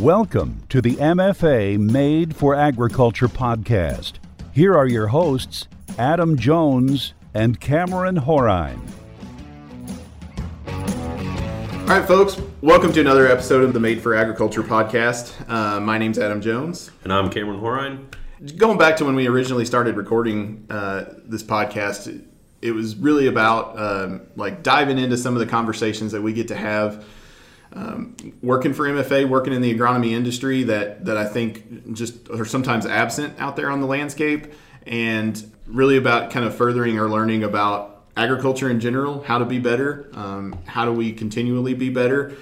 Welcome to the MFA Made for Agriculture podcast. Here are your hosts, Adam Jones and Cameron Horine. All right, folks, welcome to another episode of the Made for Agriculture podcast. Uh, my name's Adam Jones. And I'm Cameron Horine. Going back to when we originally started recording uh, this podcast, it was really about um, like diving into some of the conversations that we get to have um, working for MFA, working in the agronomy industry that that I think just are sometimes absent out there on the landscape, and really about kind of furthering our learning about agriculture in general, how to be better, um, how do we continually be better.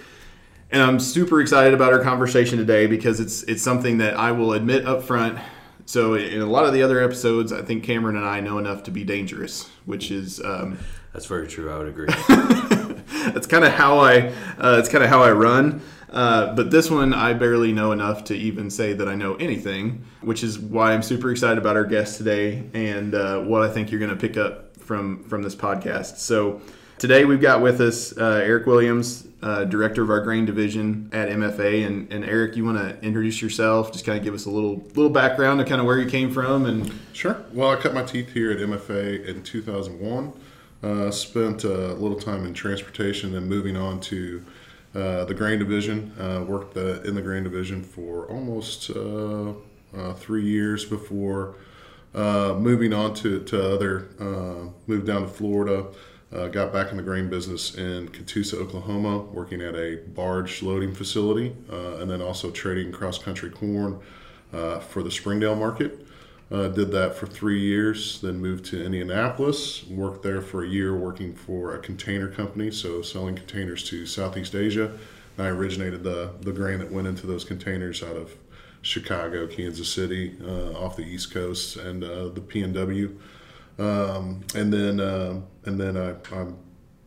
And I'm super excited about our conversation today because it's it's something that I will admit up front. So in a lot of the other episodes, I think Cameron and I know enough to be dangerous, which is um, that's very true. I would agree. that's kind of how I uh, it's kind of how I run. Uh, but this one, I barely know enough to even say that I know anything, which is why I'm super excited about our guest today and uh, what I think you're going to pick up from from this podcast. So today we've got with us uh, Eric Williams, uh, director of our grain division at MFA. And, and Eric, you want to introduce yourself? Just kind of give us a little little background of kind of where you came from and. Sure. Well, I cut my teeth here at MFA in 2001. Uh, spent a little time in transportation and moving on to uh, the grain division. Uh, worked the, in the grain division for almost uh, uh, three years before uh, moving on to, to other, moved down to Florida. got back in the grain business in Catoosa, Oklahoma, working at a barge loading facility, and then also trading cross country corn for the Springdale market. Uh, did that for three years, then moved to Indianapolis, worked there for a year working for a container company, so selling containers to Southeast Asia. And I originated the, the grain that went into those containers out of Chicago, Kansas City, uh, off the East Coast, and uh, the PNW. Um, and then uh, and then I, I,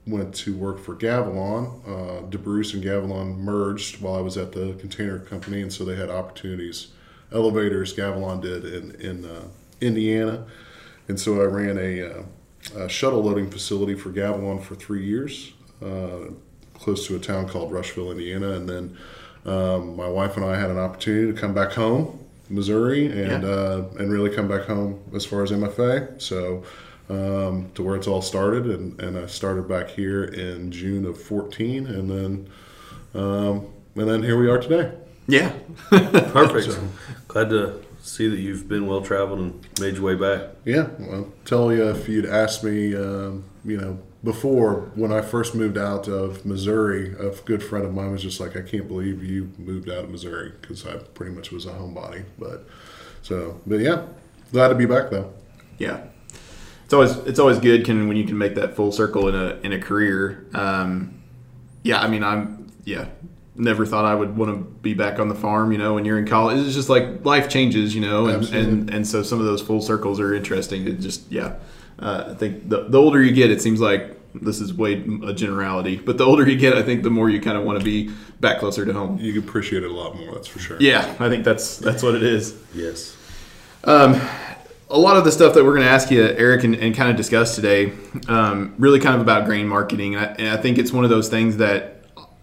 went to work for Gavilon. Uh, DeBruce and Gavilon merged while I was at the container company, and so they had opportunities elevators Gavilon did in in uh, Indiana, and so I ran a, uh, a, shuttle loading facility for Gavilon for three years, uh, close to a town called Rushville, Indiana, and then um, my wife and I had an opportunity to come back home, Missouri, and yeah. Uh, and really come back home as far as MFA. So. Um, to where it's all started, and, and I started back here in June of 14, and then um, and then here we are today. Yeah, perfect. so, Glad to see that you've been well traveled and made your way back. Yeah, well, tell you if you'd asked me, um, you know, before when I first moved out of Missouri, a good friend of mine was just like, "I can't believe you moved out of Missouri," because I pretty much was a homebody. But so, but yeah, glad to be back though. Yeah, it's always it's always good can when you can make that full circle in a in a career. Um, yeah, I mean, I'm yeah never thought I would want to be back on the farm, you know, when you're in college. It's just like life changes, you know, and, and, and so some of those full circles are interesting. It just, yeah. Uh, I think the, the older you get, it seems like this is way a generality, but the older you get, I think the more you kind of want to be back closer to home. You appreciate it a lot more, that's for sure. Yeah, I think that's that's what it is. yes. Um, a lot of the stuff that we're going to ask you, Eric, and, and kind of discuss today, um, really kind of about grain marketing. And I, and I think it's one of those things that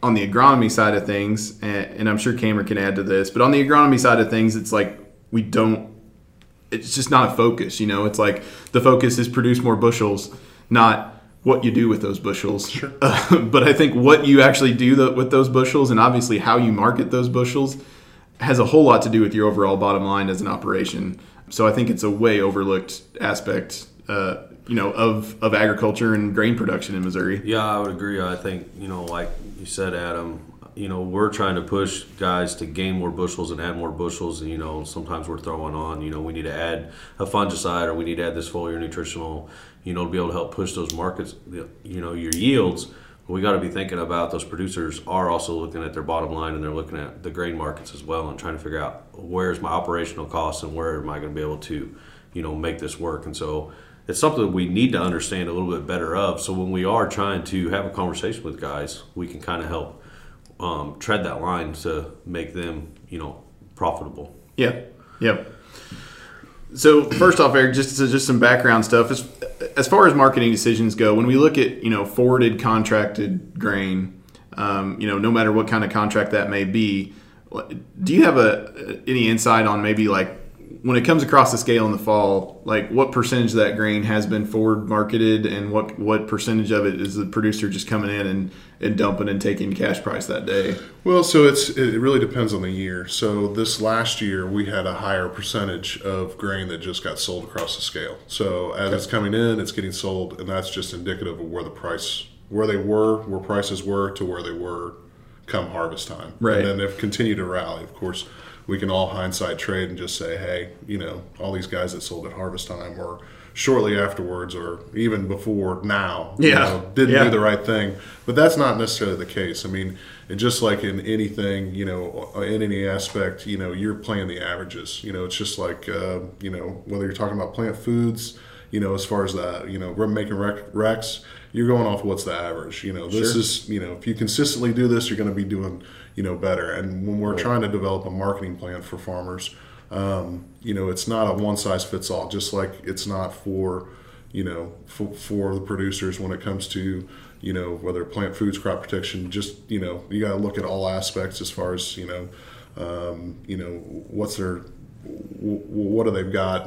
on the agronomy side of things, and, and I'm sure Cameron can add to this, but on the agronomy side of things, it's like we don't. It's just not a focus, you know. It's like the focus is produce more bushels, not what you do with those bushels. Sure. Uh, but I think what you actually do the, with those bushels, and obviously how you market those bushels, has a whole lot to do with your overall bottom line as an operation. So I think it's a way overlooked aspect uh, you know of of agriculture and grain production in Missouri. Yeah, I would agree. I think you know, like you said, Adam. You know, we're trying to push guys to gain more bushels and add more bushels. And you know, sometimes we're throwing on. You know, we need to add a fungicide or we need to add this foliar nutritional. You know, to be able to help push those markets. You know, your yields. We got to be thinking about those producers are also looking at their bottom line and they're looking at the grain markets as well and trying to figure out where's my operational costs and where am I going to be able to, you know, make this work. And so it's something we need to understand a little bit better of. So when we are trying to have a conversation with guys, we can kind of help um, tread that line to make them, you know, profitable. Yeah. Yeah. So first off, Eric, just just some background stuff. As, as far as marketing decisions go, when we look at you know forwarded contracted grain, um, you know, no matter what kind of contract that may be, do you have a any insight on maybe like when it comes across the scale in the fall, like what percentage of that grain has been forward marketed, and what what percentage of it is the producer just coming in and, and dumping and taking cash price that day? Well, so it's it really depends on the year. So this last year we had a higher percentage of grain that just got sold across the scale. So as it's coming in, it's getting sold, and that's just indicative of where the price, where they were, where prices were, to where they were come harvest time. Right. And then they've continued to rally. Of course, we can all hindsight trade and just say, hey, you know, all these guys that sold at harvest time or shortly afterwards or even before now, you know, didn't Yeah. do the right thing. But that's not necessarily the case. I mean, and just like in anything, you know, in any aspect, you know, you're playing the averages. You know, it's just like, uh, you know, whether you're talking about plant foods, you know, as far as that, you know, we're making rec- recs, you're going off what's the average. You know, this Sure. is, you know, if you consistently do this, you're going to be doing, you know, better. And when we're trying to develop a marketing plan for farmers, um, you know, it's not a one size fits all. Just like it's not for, you know, for, for the producers when it comes to, you know, whether plant foods, crop protection. Just you know, you got to look at all aspects as far as you know, um, you know, what's their what do they've got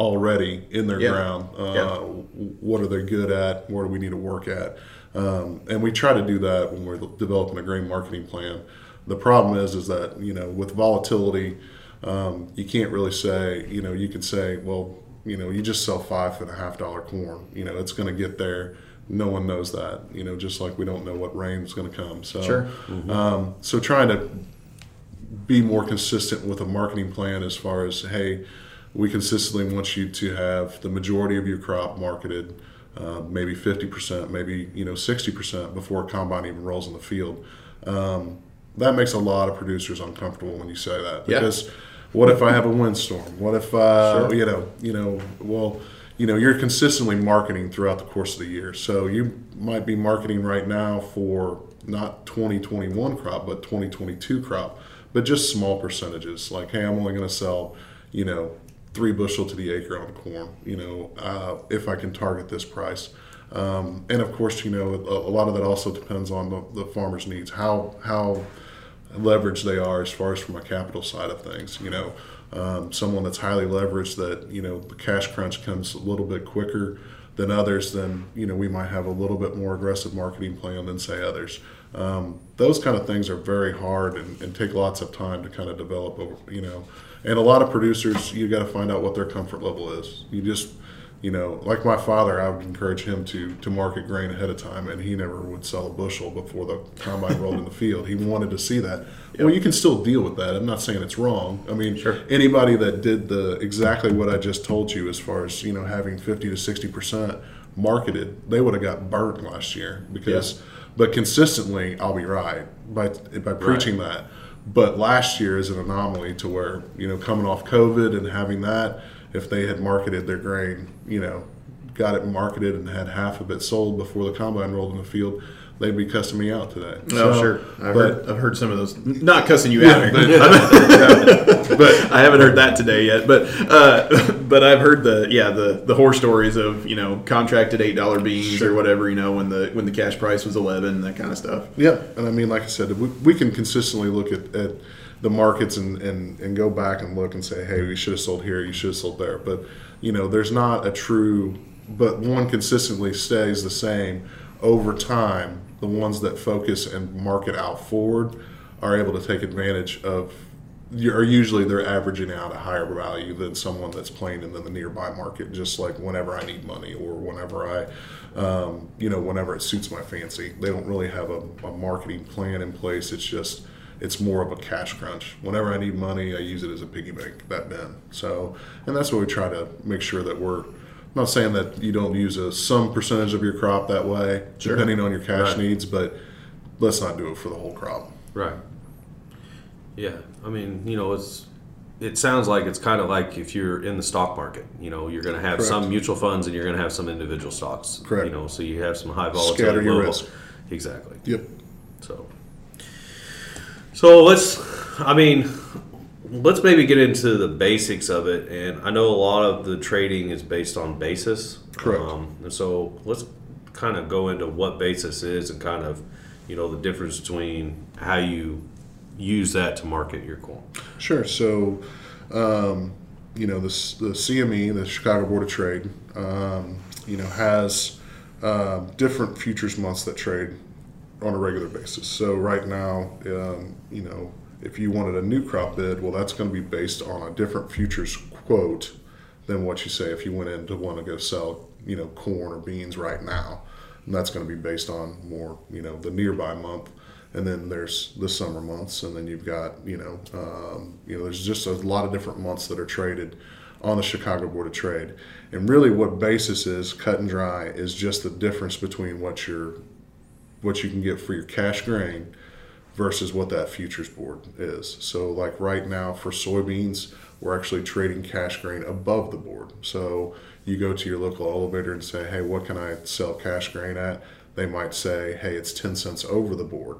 already in their Yeah. ground? Uh, Yeah. What are they good at? Where do we need to work at? Um, and we try to do that when we're developing a grain marketing plan. The problem is, is that you know, with volatility, um, you can't really say. You know, you can say, well, you know, you just sell five and a half dollar corn. You know, it's going to get there. No one knows that. You know, just like we don't know what rain is going to come. So, Sure. um, so trying to be more consistent with a marketing plan as far as hey we consistently want you to have the majority of your crop marketed uh, maybe 50% maybe you know 60% before a combine even rolls in the field. Um, that makes a lot of producers uncomfortable when you say that. Yeah. because what if i have a windstorm? What if uh, Sure. you know you know well you know you're consistently marketing throughout the course of the year. So you might be marketing right now for not 2021 crop but 2022 crop but just small percentages. Like hey i'm only going to sell you know three bushel to the acre on corn you know uh, if i can target this price um, and of course you know a, a lot of that also depends on the, the farmer's needs how how leveraged they are as far as from a capital side of things. You know, um, someone that's highly leveraged that you know the cash crunch comes a little bit quicker than others. Then you know we might have a little bit more aggressive marketing plan than say others. Um, those kind of things are very hard and, and take lots of time to kind of develop. You know, and a lot of producers you got to find out what their comfort level is. You just you know, like my father, I would encourage him to to market grain ahead of time, and he never would sell a bushel before the combine rolled in the field. He wanted to see that. Well, you can still deal with that. I'm not saying it's wrong. I mean, Sure. anybody that did the exactly what I just told you, as far as you know, having 50 to 60 percent marketed, they would have got burnt last year because. But consistently, I'll be right by by preaching that. But last year is an anomaly to where you know coming off COVID and having that if they had marketed their grain, you know, got it marketed and had half of it sold before the combine rolled in the field, they'd be cussing me out today. Oh, So, sure. I've, but- heard, I've heard some of those. Not cussing you out, but- but I haven't heard that today yet. But uh, but I've heard the yeah the the horror stories of you know contracted eight dollar beans or whatever you know when the when the cash price was eleven that kind of stuff. Yeah, and I mean, like I said, we, we can consistently look at, at the markets and, and, and go back and look and say, hey, you should have sold here, you should have sold there. But, you know, there's not a true, but one consistently stays the same over time. The ones that focus and market out forward are able to take advantage of, are usually they're averaging out a higher value than someone that's playing in the nearby market, just like whenever I need money or whenever I, um, you know, whenever it suits my fancy. They don't really have a, a marketing plan in place. It's just, it's more of a cash crunch. Whenever I need money, I use it as a piggy bank, that bin. So, and that's what we try to make sure that we're, not saying that you don't use a some percentage of your crop that way, Sure. depending on your cash Right. needs, but let's not do it for the whole crop. Right. Yeah. I mean, you know, it's it sounds like it's kind of like if you're in the stock market. You know, you're going to have Correct. some mutual funds and you're going to have some individual stocks. Correct. You know, so you have some high volatility. Scatter your low- risk. Exactly. Yep. So, so let's. I mean, let's maybe get into the basics of it. And I know a lot of the trading is based on basis. Correct. Um, and so let's kind of go into what basis is and kind of, you know, the difference between how you use that to market your corn? Sure. So, um, you know, the, the CME, the Chicago Board of Trade, um, you know, has uh, different futures months that trade on a regular basis. So right now, um, you know, if you wanted a new crop bid, well, that's going to be based on a different futures quote than what you say if you went in to want to go sell, you know, corn or beans right now. And that's going to be based on more, you know, the nearby month. And then there's the summer months, and then you've got, you know, um, you know, there's just a lot of different months that are traded on the Chicago Board of Trade. And really, what basis is, cut and dry, is just the difference between what your what you can get for your cash grain versus what that futures board is. So, like right now for soybeans, we're actually trading cash grain above the board. So, you go to your local elevator and say, Hey, what can I sell cash grain at? They might say, Hey, it's 10 cents over the board.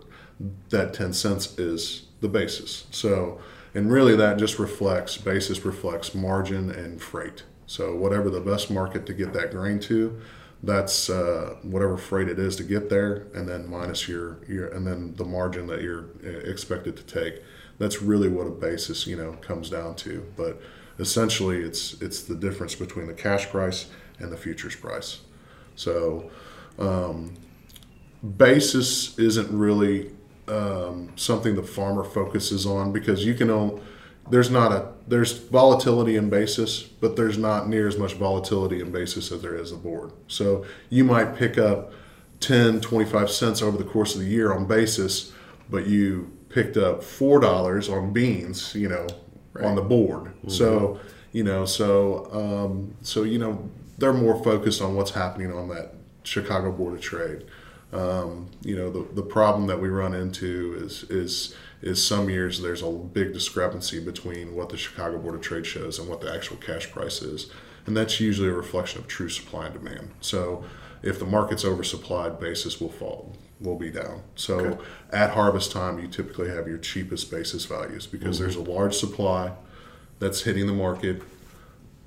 That 10 cents is the basis. So, and really that just reflects, basis reflects margin and freight. So, whatever the best market to get that grain to, that's uh, whatever freight it is to get there, and then minus your your and then the margin that you're uh, expected to take. That's really what a basis you know comes down to. But essentially, it's it's the difference between the cash price and the futures price. So um, basis isn't really um, something the farmer focuses on because you can only there's not a there's volatility in basis, but there's not near as much volatility in basis as there is a board. So you might pick up 10, 25 cents over the course of the year on basis, but you picked up four dollars on beans, you know, right. on the board. Mm-hmm. So you know, so um, so you know, they're more focused on what's happening on that Chicago Board of Trade. Um, you know, the the problem that we run into is is is some years there's a big discrepancy between what the Chicago Board of Trade shows and what the actual cash price is. And that's usually a reflection of true supply and demand. So if the market's oversupplied, basis will fall, will be down. So okay. at harvest time, you typically have your cheapest basis values because mm-hmm. there's a large supply that's hitting the market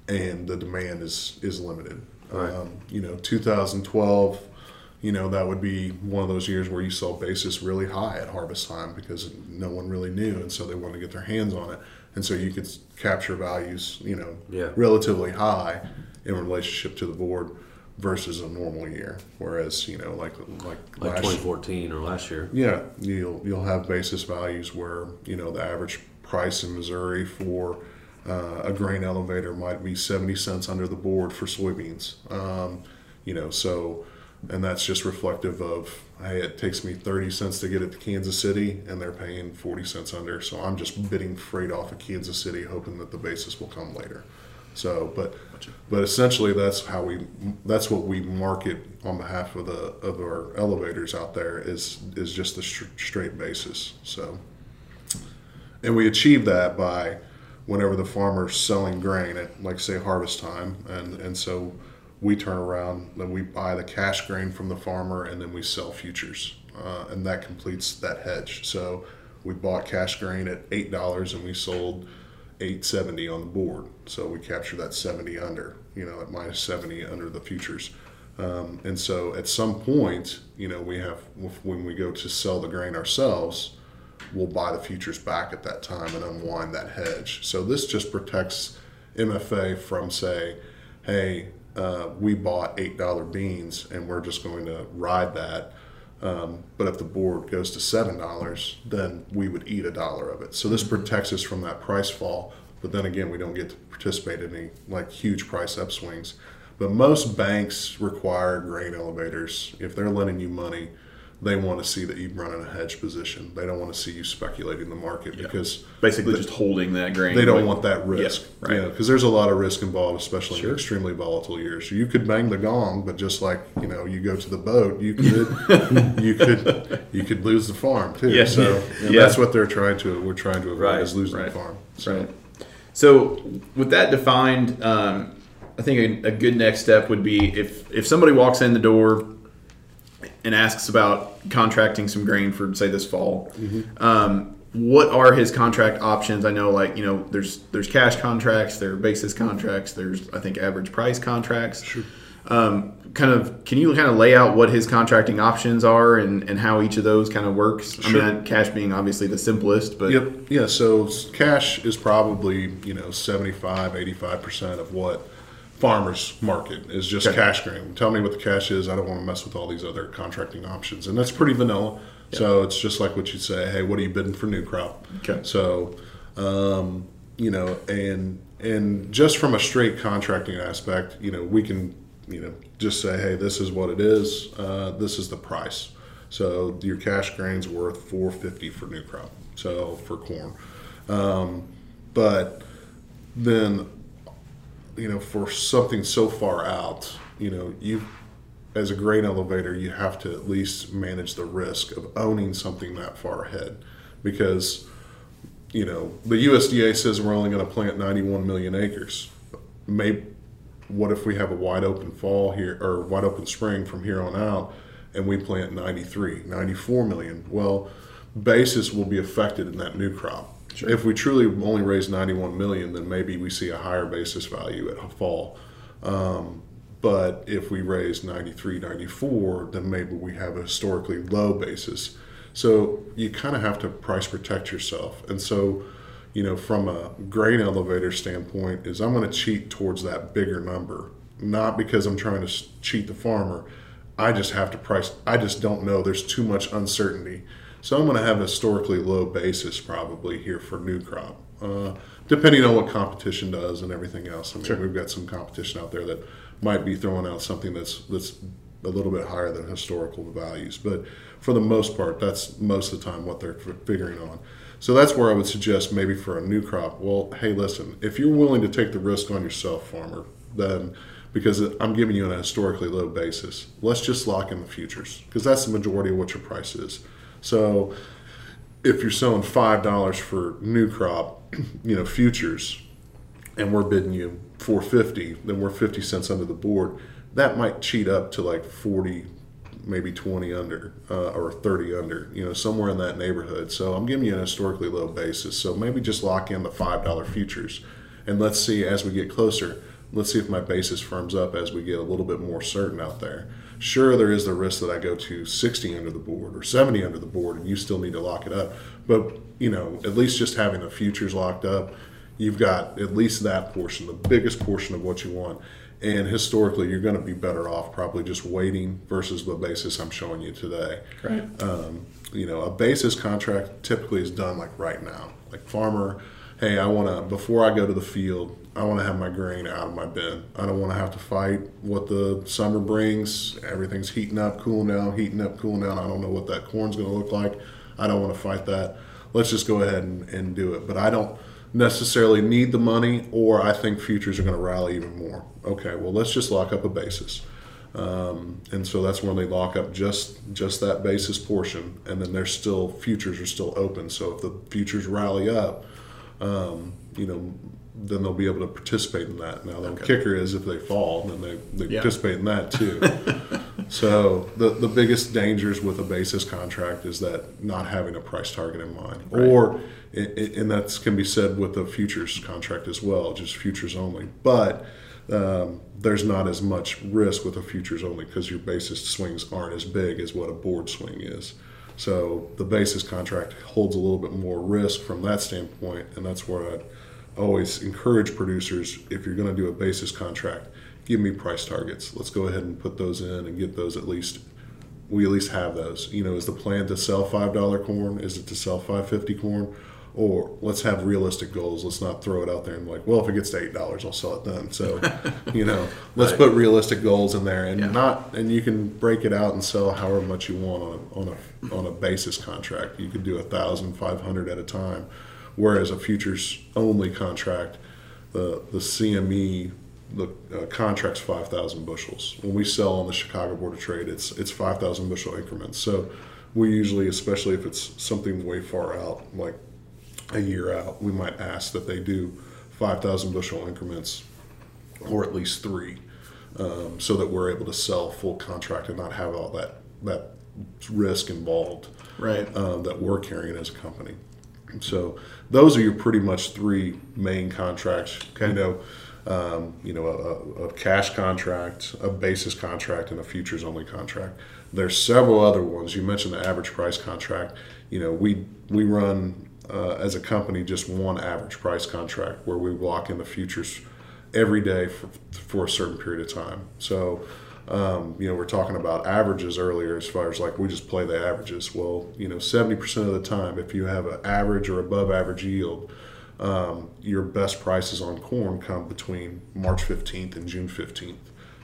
and the demand is, is limited. Right. Um, you know, 2012 you know that would be one of those years where you saw basis really high at harvest time because no one really knew and so they wanted to get their hands on it. And so you could capture values you know yeah. relatively high in relationship to the board versus a normal year. Whereas you know like like like 2014 or last year. Yeah you'll you'll have basis values where you know the average price in Missouri for uh, a grain elevator might be 70 cents under the board for soybeans. Um, you know so and that's just reflective of hey it takes me 30 cents to get it to kansas city and they're paying 40 cents under. So i'm just bidding freight off of kansas city hoping that the basis will come later. So but but essentially that's how we that's what we market on behalf of the of our elevators out there is is just the straight basis. So and we achieve that by whenever the farmer's selling grain at like say harvest time. And and so we turn around then we buy the cash grain from the farmer and then we sell futures. Uh, and that completes that hedge. So we bought cash grain at eight dollars and we sold 870 on the board. So we capture that 70 under you know at minus 70 under the futures. Um, and so at some point you know we have when we go to sell the grain ourselves we'll buy the futures back at that time and unwind that hedge. So this just protects mfa from say hey uh, we bought eight dollar beans and we're just going to ride that. Um, but if the board goes to seven dollars, then we would eat a dollar of it. So this protects us from that price fall. But then again, we don't get to participate in any like huge price upswings. But most banks require grain elevators if they're lending you money they want to see that you run in a hedge position. They don't want to see you speculating the market yeah. because basically the, just holding that grain. They don't like, want that risk, yeah, right? You know, because there's a lot of risk involved, especially sure. in extremely volatile years. You could bang the gong, but just like you know, you go to the boat, you could you could you could lose the farm too. Yeah. So yeah. that's what they're trying to we're trying to avoid right. is losing right. the farm. So. Right. So with that defined, um, I think a, a good next step would be if if somebody walks in the door and asks about contracting some grain for say this fall. Mm-hmm. Um, what are his contract options? I know, like you know, there's there's cash contracts, there are basis contracts, there's I think average price contracts. Sure. Um, kind of, can you kind of lay out what his contracting options are and, and how each of those kind of works? Sure. I mean, cash being obviously the simplest, but Yep. Yeah. So cash is probably you know 75, 85 percent of what farmers market is just Okay. cash grain. Tell me what the cash is. I don't want to mess with all these other contracting options, and that's pretty vanilla. So it's just like what you say. Hey, what are you bidding for new crop? Okay. So, um, you know, and and just from a straight contracting aspect, you know, we can you know just say, hey, this is what it is. Uh, this is the price. So your cash grain's worth four fifty for new crop. So for corn, um, but then you know for something so far out, you know you as a grain elevator, you have to at least manage the risk of owning something that far ahead, because you know the USDA says we're only going to plant 91 million acres. Maybe what if we have a wide open fall here or wide open spring from here on out and we plant 93 94 million? Well basis will be affected in that new crop if we truly only raise 91 million then maybe we see a higher basis value at fall um, but if we raise 93 94 then maybe we have a historically low basis so you kind of have to price protect yourself and so you know, from a grain elevator standpoint, is I'm going to cheat towards that bigger number, not because I'm trying to cheat the farmer. I just have to price. I just don't know. There's too much uncertainty, so I'm going to have a historically low basis probably here for new crop, uh, depending on what competition does and everything else. I mean, we've got some competition out there that might be throwing out something that's that's a little bit higher than historical values, but for the most part, that's most of the time what they're figuring on. So that's where I would suggest maybe for a new crop. Well, hey, listen, if you're willing to take the risk on yourself, farmer, then because I'm giving you on a historically low basis, let's just lock in the futures because that's the majority of what your price is. So if you're selling five dollars for new crop, you know futures, and we're bidding you 450, then we're 50 cents under the board. That might cheat up to like 40, maybe 20 under uh, or 30 under, you know, somewhere in that neighborhood. So I'm giving you an historically low basis. So maybe just lock in the $5 futures and let's see as we get closer, let's see if my basis firms up as we get a little bit more certain out there. Sure, there is the risk that I go to 60 under the board or 70 under the board and you still need to lock it up. But, you know, at least just having the futures locked up, you've got at least that portion, the biggest portion of what you want. And historically, you're going to be better off probably just waiting versus the basis I'm showing you today. Right. Um, you know, a basis contract typically is done like right now. Like farmer, hey, I want to before I go to the field, I want to have my grain out of my bin. I don't want to have to fight what the summer brings. Everything's heating up, cooling down, heating up, cooling down. I don't know what that corn's going to look like. I don't want to fight that. Let's just go ahead and, and do it. But I don't necessarily need the money, or I think futures are going to rally even more. Okay, well, let's just lock up a basis. Um, and so that's when they lock up just just that basis portion, and then there's still futures are still open. So if the futures rally up, um, you know, then they'll be able to participate in that. Now the kicker is if they fall, then they, they Yeah. participate in that too. so the the biggest dangers with a basis contract is that not having a price target in mind, or i- i- and that can be said with a futures contract as well, just futures only. But um, there's not as much risk with a futures only because your basis swings aren't as big as what a board swing is. So the basis contract holds a little bit more risk from that standpoint, and that's where I always encourage producers if you're going to do a basis contract, give me price targets. Let's go ahead and put those in and get those at least. We at least have those. You know, is the plan to sell five dollar corn? Is it to sell five fifty corn? Or let's have realistic goals. Let's not throw it out there and like, well, if it gets to eight dollars, I'll sell it then. So, you know, let's Right. put realistic goals in there and Yeah. not and you can break it out and sell however much you want on a, on a on a basis contract. You could do a thousand five hundred at a time, whereas a futures only contract, the the CME the uh, contract's five thousand bushels. When we sell on the Chicago Board of Trade, it's it's five thousand bushel increments. So we usually, especially if it's something way far out, like a year out, we might ask that they do five thousand bushel increments or at least three, um, so that we're able to sell full contract and not have all that that risk involved Right. um, that we're carrying as a company. So those are your pretty much three main contracts. You know, um, you know, a, a, cash contract, a basis contract, and a futures only contract. There's several other ones. You mentioned the average price contract. You know, we we run uh, as a company just one average price contract where we lock in the futures every day for, for a certain period of time. So, um, you know, we're talking about averages earlier as far as like we just play the averages. Well, you know, 70% of the time, if you have an average or above average yield, um, your best prices on corn come between March 15th and June 15th.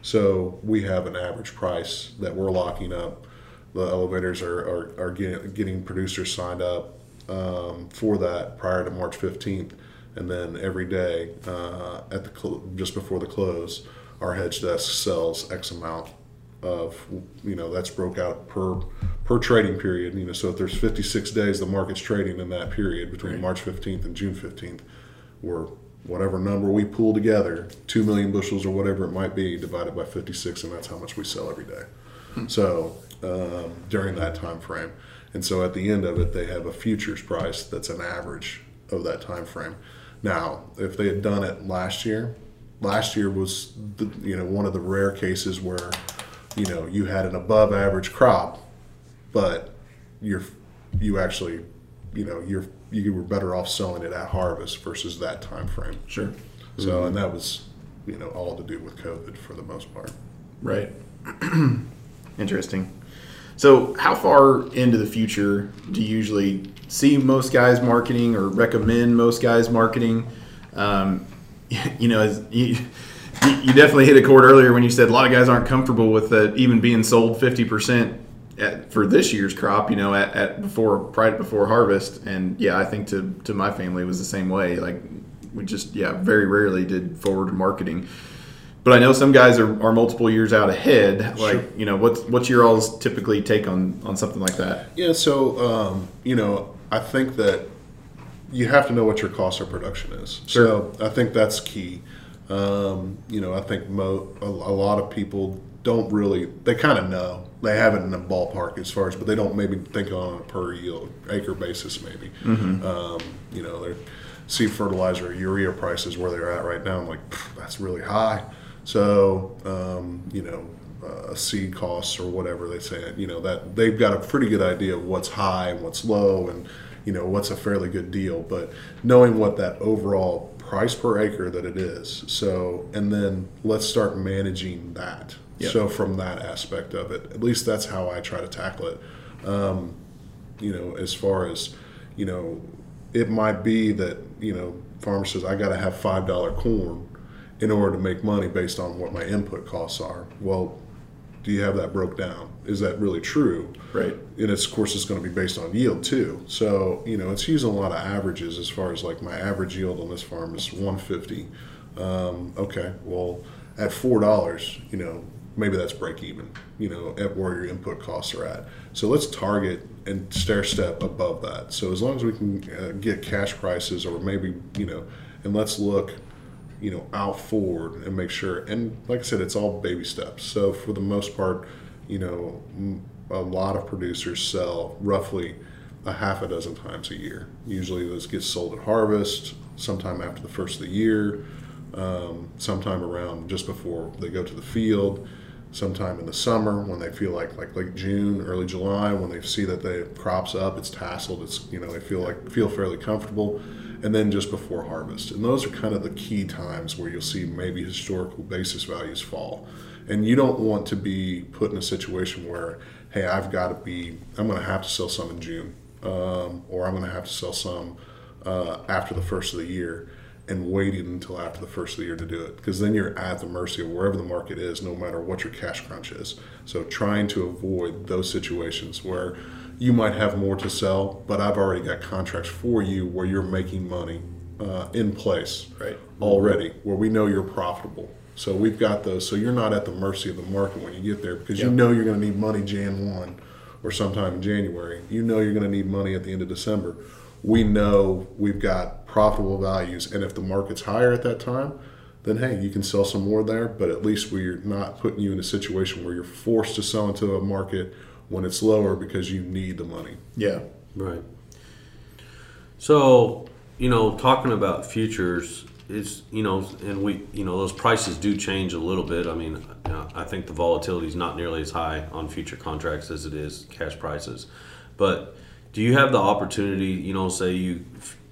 So we have an average price that we're locking up. The elevators are, are, are getting, getting producers signed up um, for that prior to March 15th. And then every day uh, at the cl- just before the close, our hedge desk sells X amount of you know that's broke out per per trading period. You know, so if there's 56 days the market's trading in that period between right. March 15th and June 15th, we're whatever number we pull together, two million bushels or whatever it might be, divided by 56, and that's how much we sell every day. Hmm. So um, during that time frame, and so at the end of it, they have a futures price that's an average of that time frame. Now, if they had done it last year, last year was the, you know one of the rare cases where you know you had an above average crop, but you're you actually you know you're you were better off selling it at harvest versus that time frame. Sure. So mm-hmm. and that was you know all to do with COVID for the most part. Right. Interesting. So, how far into the future do you usually see most guys marketing or recommend most guys marketing? Um, you know, as you, you definitely hit a chord earlier when you said a lot of guys aren't comfortable with uh, even being sold 50% at, for this year's crop, you know, at, at before right before harvest. And yeah, I think to, to my family was the same way. Like we just, yeah, very rarely did forward marketing. But I know some guys are, are multiple years out ahead. Like, sure. you know, what's what's your all's typically take on on something like that? Yeah, so um, you know, I think that you have to know what your cost of production is. Sure. So I think that's key. Um, you know, I think mo- a, a, lot of people don't really, they kind of know. They have it in the ballpark as far as, but they don't maybe think on a per yield acre basis, maybe. Mm-hmm. Um, you know, their seed fertilizer, urea prices where they're at right now, I'm like, that's really high. So, um, you know, uh, seed costs or whatever they say, you know, that they've got a pretty good idea of what's high and what's low and, you know, what's a fairly good deal. But knowing what that overall price per acre that it is. So, and then let's start managing that. Yep. So, from that aspect of it, at least that's how I try to tackle it. Um, you know, as far as, you know, it might be that, you know, farmer says, I got to have $5 corn in order to make money based on what my input costs are. Well, do you have that broke down? Is that really true? Right. And it's, of course, it's going to be based on yield too. So you know, it's using a lot of averages as far as like my average yield on this farm is 150. Um, okay, well, at four dollars, you know, maybe that's break even. You know, at where your input costs are at. So let's target and stair step above that. So as long as we can uh, get cash prices, or maybe you know, and let's look you know out forward and make sure and like i said it's all baby steps so for the most part you know a lot of producers sell roughly a half a dozen times a year usually those get sold at harvest sometime after the first of the year um, sometime around just before they go to the field sometime in the summer when they feel like like late June, early July, when they see that the crops up, it's tasseled, it's you know they feel like feel fairly comfortable, and then just before harvest. And those are kind of the key times where you'll see maybe historical basis values fall. And you don't want to be put in a situation where, hey, I've got to be, I'm going to have to sell some in June, um, or I'm going to have to sell some uh, after the first of the year and waiting until after the first of the year to do it because then you're at the mercy of wherever the market is no matter what your cash crunch is so trying to avoid those situations where you might have more to sell, but I've already got contracts for you where you're making money uh, in place right. already, where we know you're profitable. So we've got those. So you're not at the mercy of the market when you get there because yep. you know you're going to need money Jan 1 or sometime in January. You know you're going to need money at the end of December. We know we've got profitable values. And if the market's higher at that time, then hey, you can sell some more there, but at least we're not putting you in a situation where you're forced to sell into a market when it's lower because you need the money. Yeah. Right. So, you know, talking about futures, it's you know, and we you know those prices do change a little bit. I mean, know, I think the volatility is not nearly as high on future contracts as it is cash prices. But do you have the opportunity? You know, say you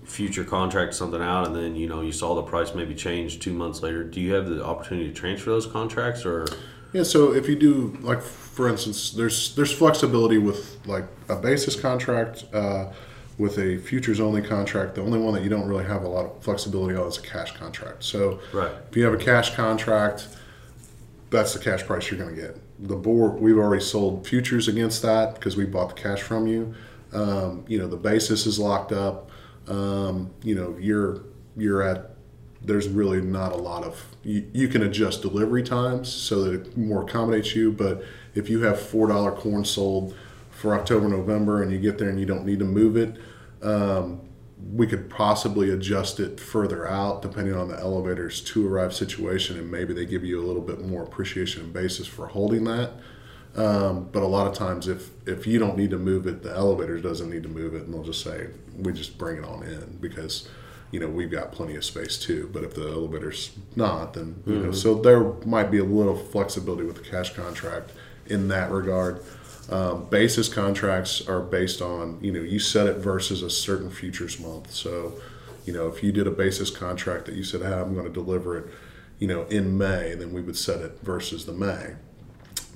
future contract something out, and then you know you saw the price maybe change two months later. Do you have the opportunity to transfer those contracts, or Yeah, so if you do like for instance, there's there's flexibility with like a basis contract, uh, with a futures only contract. The only one that you don't really have a lot of flexibility on is a cash contract. So Right. if you have a cash contract, that's the cash price you're going to get. The board we've already sold futures against that because we bought the cash from you. Um, you know the basis is locked up. Um, you know you're you're at there's really not a lot of you, you can adjust delivery times so that it more accommodates you but if you have four dollar corn sold for october november and you get there and you don't need to move it um, we could possibly adjust it further out depending on the elevator's to arrive situation and maybe they give you a little bit more appreciation and basis for holding that. Um, but a lot of times if if you don't need to move it the elevator doesn't need to move it and they'll just say we just bring it on in because you know we've got plenty of space too. But if the elevator's not then you know so there might be a little flexibility with the cash contract in that regard um, basis contracts are based on you know you set it versus a certain futures month so you know if you did a basis contract that you said hey, i'm going to deliver it you know in may then we would set it versus the may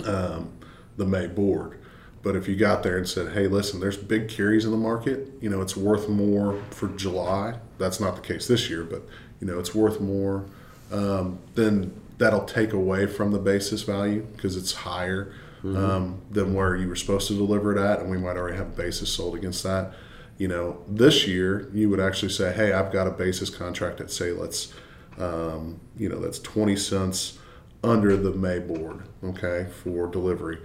um, the May board. But if you got there and said, "Hey, listen, there's big carries in the market. You know, it's worth more for July." That's not the case this year, but you know, it's worth more. Um, then that'll take away from the basis value because it's higher um, than where you were supposed to deliver it at, and we might already have a basis sold against that. You know, this year you would actually say, "Hey, I've got a basis contract at say let's, um, you know, that's twenty cents." under the May board, okay, for delivery.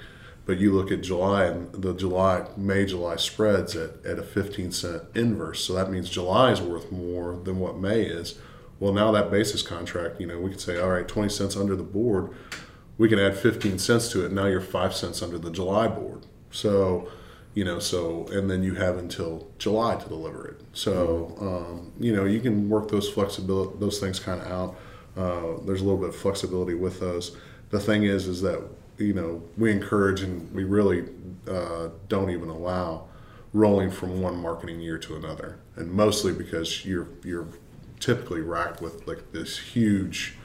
But you look at July and the July, May, July spreads at, at a 15 cent inverse. So that means July is worth more than what May is. Well, now that basis contract, you know, we could say, all right, 20 cents under the board, we can add 15 cents to it. Now you're five cents under the July board. So, you know, so, and then you have until July to deliver it. So, um, you know, you can work those flexibility, those things kind of out. Uh, there's a little bit of flexibility with those. The thing is, is that you know we encourage and we really uh, don't even allow rolling from one marketing year to another, and mostly because you're you're typically racked with like this huge,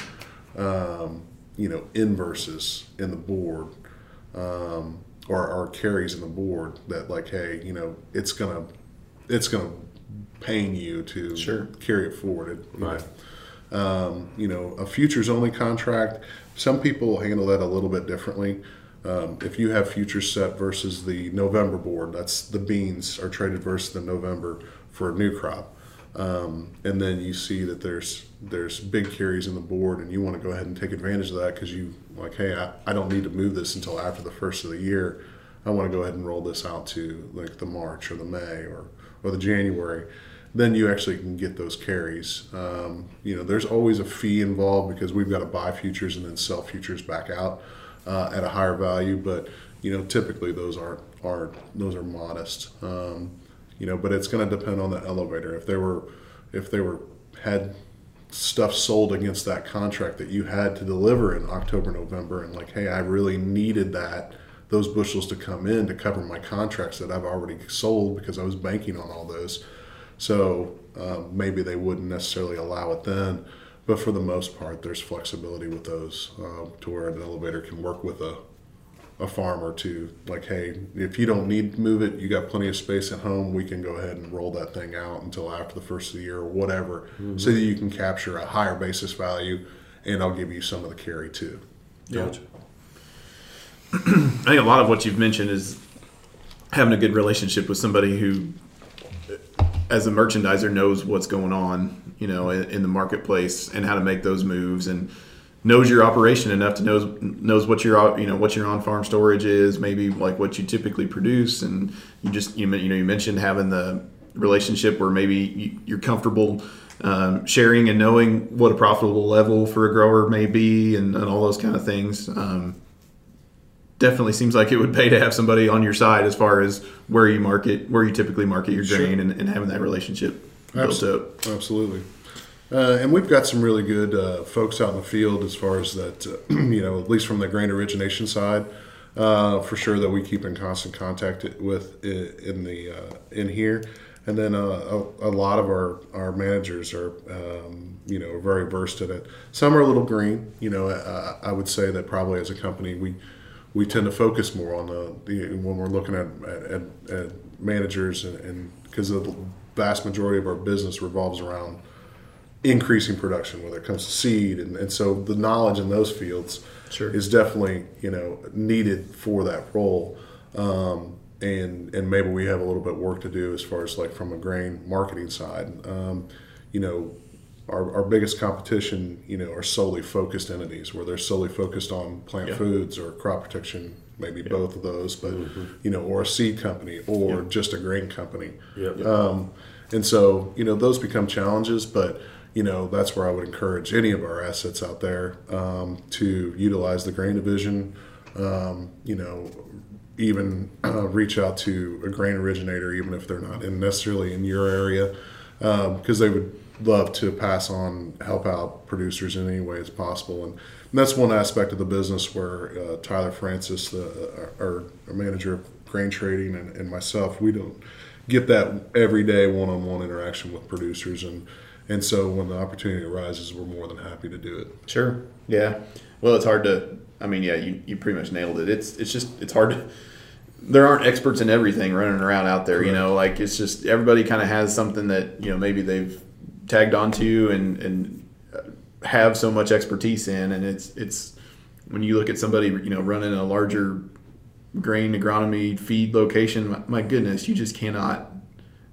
um, you know, inverses in the board. Um, or, or carries in the board that like hey you know it's gonna it's gonna pain you to Sure. carry it forward Right. um, you know, a futures only contract. Some people handle that a little bit differently. Um, if you have futures set versus the November board, that's the beans are traded versus the November for a new crop. Um, and then you see that there's there's big carries in the board, and you want to go ahead and take advantage of that because you like, hey, I, I don't need to move this until after the first of the year. I want to go ahead and roll this out to like the March or the May or or the January then you actually can get those carries. Um, you know, there's always a fee involved because we've got to buy futures and then sell futures back out uh, at a higher value. But you know, typically those are are those are modest. Um, you know, but it's going to depend on the elevator. If they were if they were had stuff sold against that contract that you had to deliver in October, November, and like, hey, I really needed that those bushels to come in to cover my contracts that I've already sold because I was banking on all those. So um, maybe they wouldn't necessarily allow it then, but for the most part, there's flexibility with those uh, to where an elevator can work with a a farmer to like, hey, if you don't need to move it, you got plenty of space at home. We can go ahead and roll that thing out until after the first of the year or whatever, mm-hmm. so that you can capture a higher basis value, and I'll give you some of the carry too. Gotcha. I think a lot of what you've mentioned is having a good relationship with somebody who, as a merchandiser, knows what's going on, you know, in, in the marketplace and how to make those moves and knows your operation enough to knows knows what your you know what your on farm storage is, maybe like what you typically produce, and you just you, you know you mentioned having the relationship where maybe you, you're comfortable. Um, sharing and knowing what a profitable level for a grower may be, and, and all those kind of things. Um, definitely seems like it would pay to have somebody on your side as far as where you market, where you typically market your Sure. grain, and, and having that relationship built up. Absolutely. Uh, and we've got some really good uh, folks out in the field as far as that, uh, you know, at least from the grain origination side, uh, for sure that we keep in constant contact with in the uh, in here. And then uh, a, a, lot of our, our managers are, um, you know, very versed in it. Some are a little green. You know, I would say that probably as a company we we tend to focus more on the, the when we're looking at at, at managers and because the vast majority of our business revolves around increasing production, whether it comes to seed, and, and so the knowledge in those fields sure. is definitely you know needed for that role. Um, and and maybe we have a little bit of work to do as far as like from a grain marketing side. Um, you know, our, our biggest competition, you know, are solely focused entities where they're solely focused on plant yeah. foods or crop protection, maybe yeah. both of those, but mm-hmm. you know, or a seed company or yeah. just a grain company. Um, and so, you know, those become challenges, but you know, that's where I would encourage any of our assets out there um, to utilize the grain division. Um, you know, even uh, reach out to a grain originator, even if they're not in necessarily in your area, because um, they would love to pass on, help out producers in any way as possible. And, and that's one aspect of the business where uh, Tyler Francis, the, our, our, manager of grain trading, and, and myself, we don't get that every day one-on-one interaction with producers and and so when the opportunity arises, we're more than happy to do it. Sure. Yeah. Well, it's hard to. I mean, yeah, you, you pretty much nailed it. It's it's just it's hard to. There aren't experts in everything running around out there. Correct. You know, like it's just everybody kind of has something that you know maybe they've tagged onto and and uh, have so much expertise in, and it's it's when you look at somebody you know running a larger grain agronomy feed location, my, my goodness, you just cannot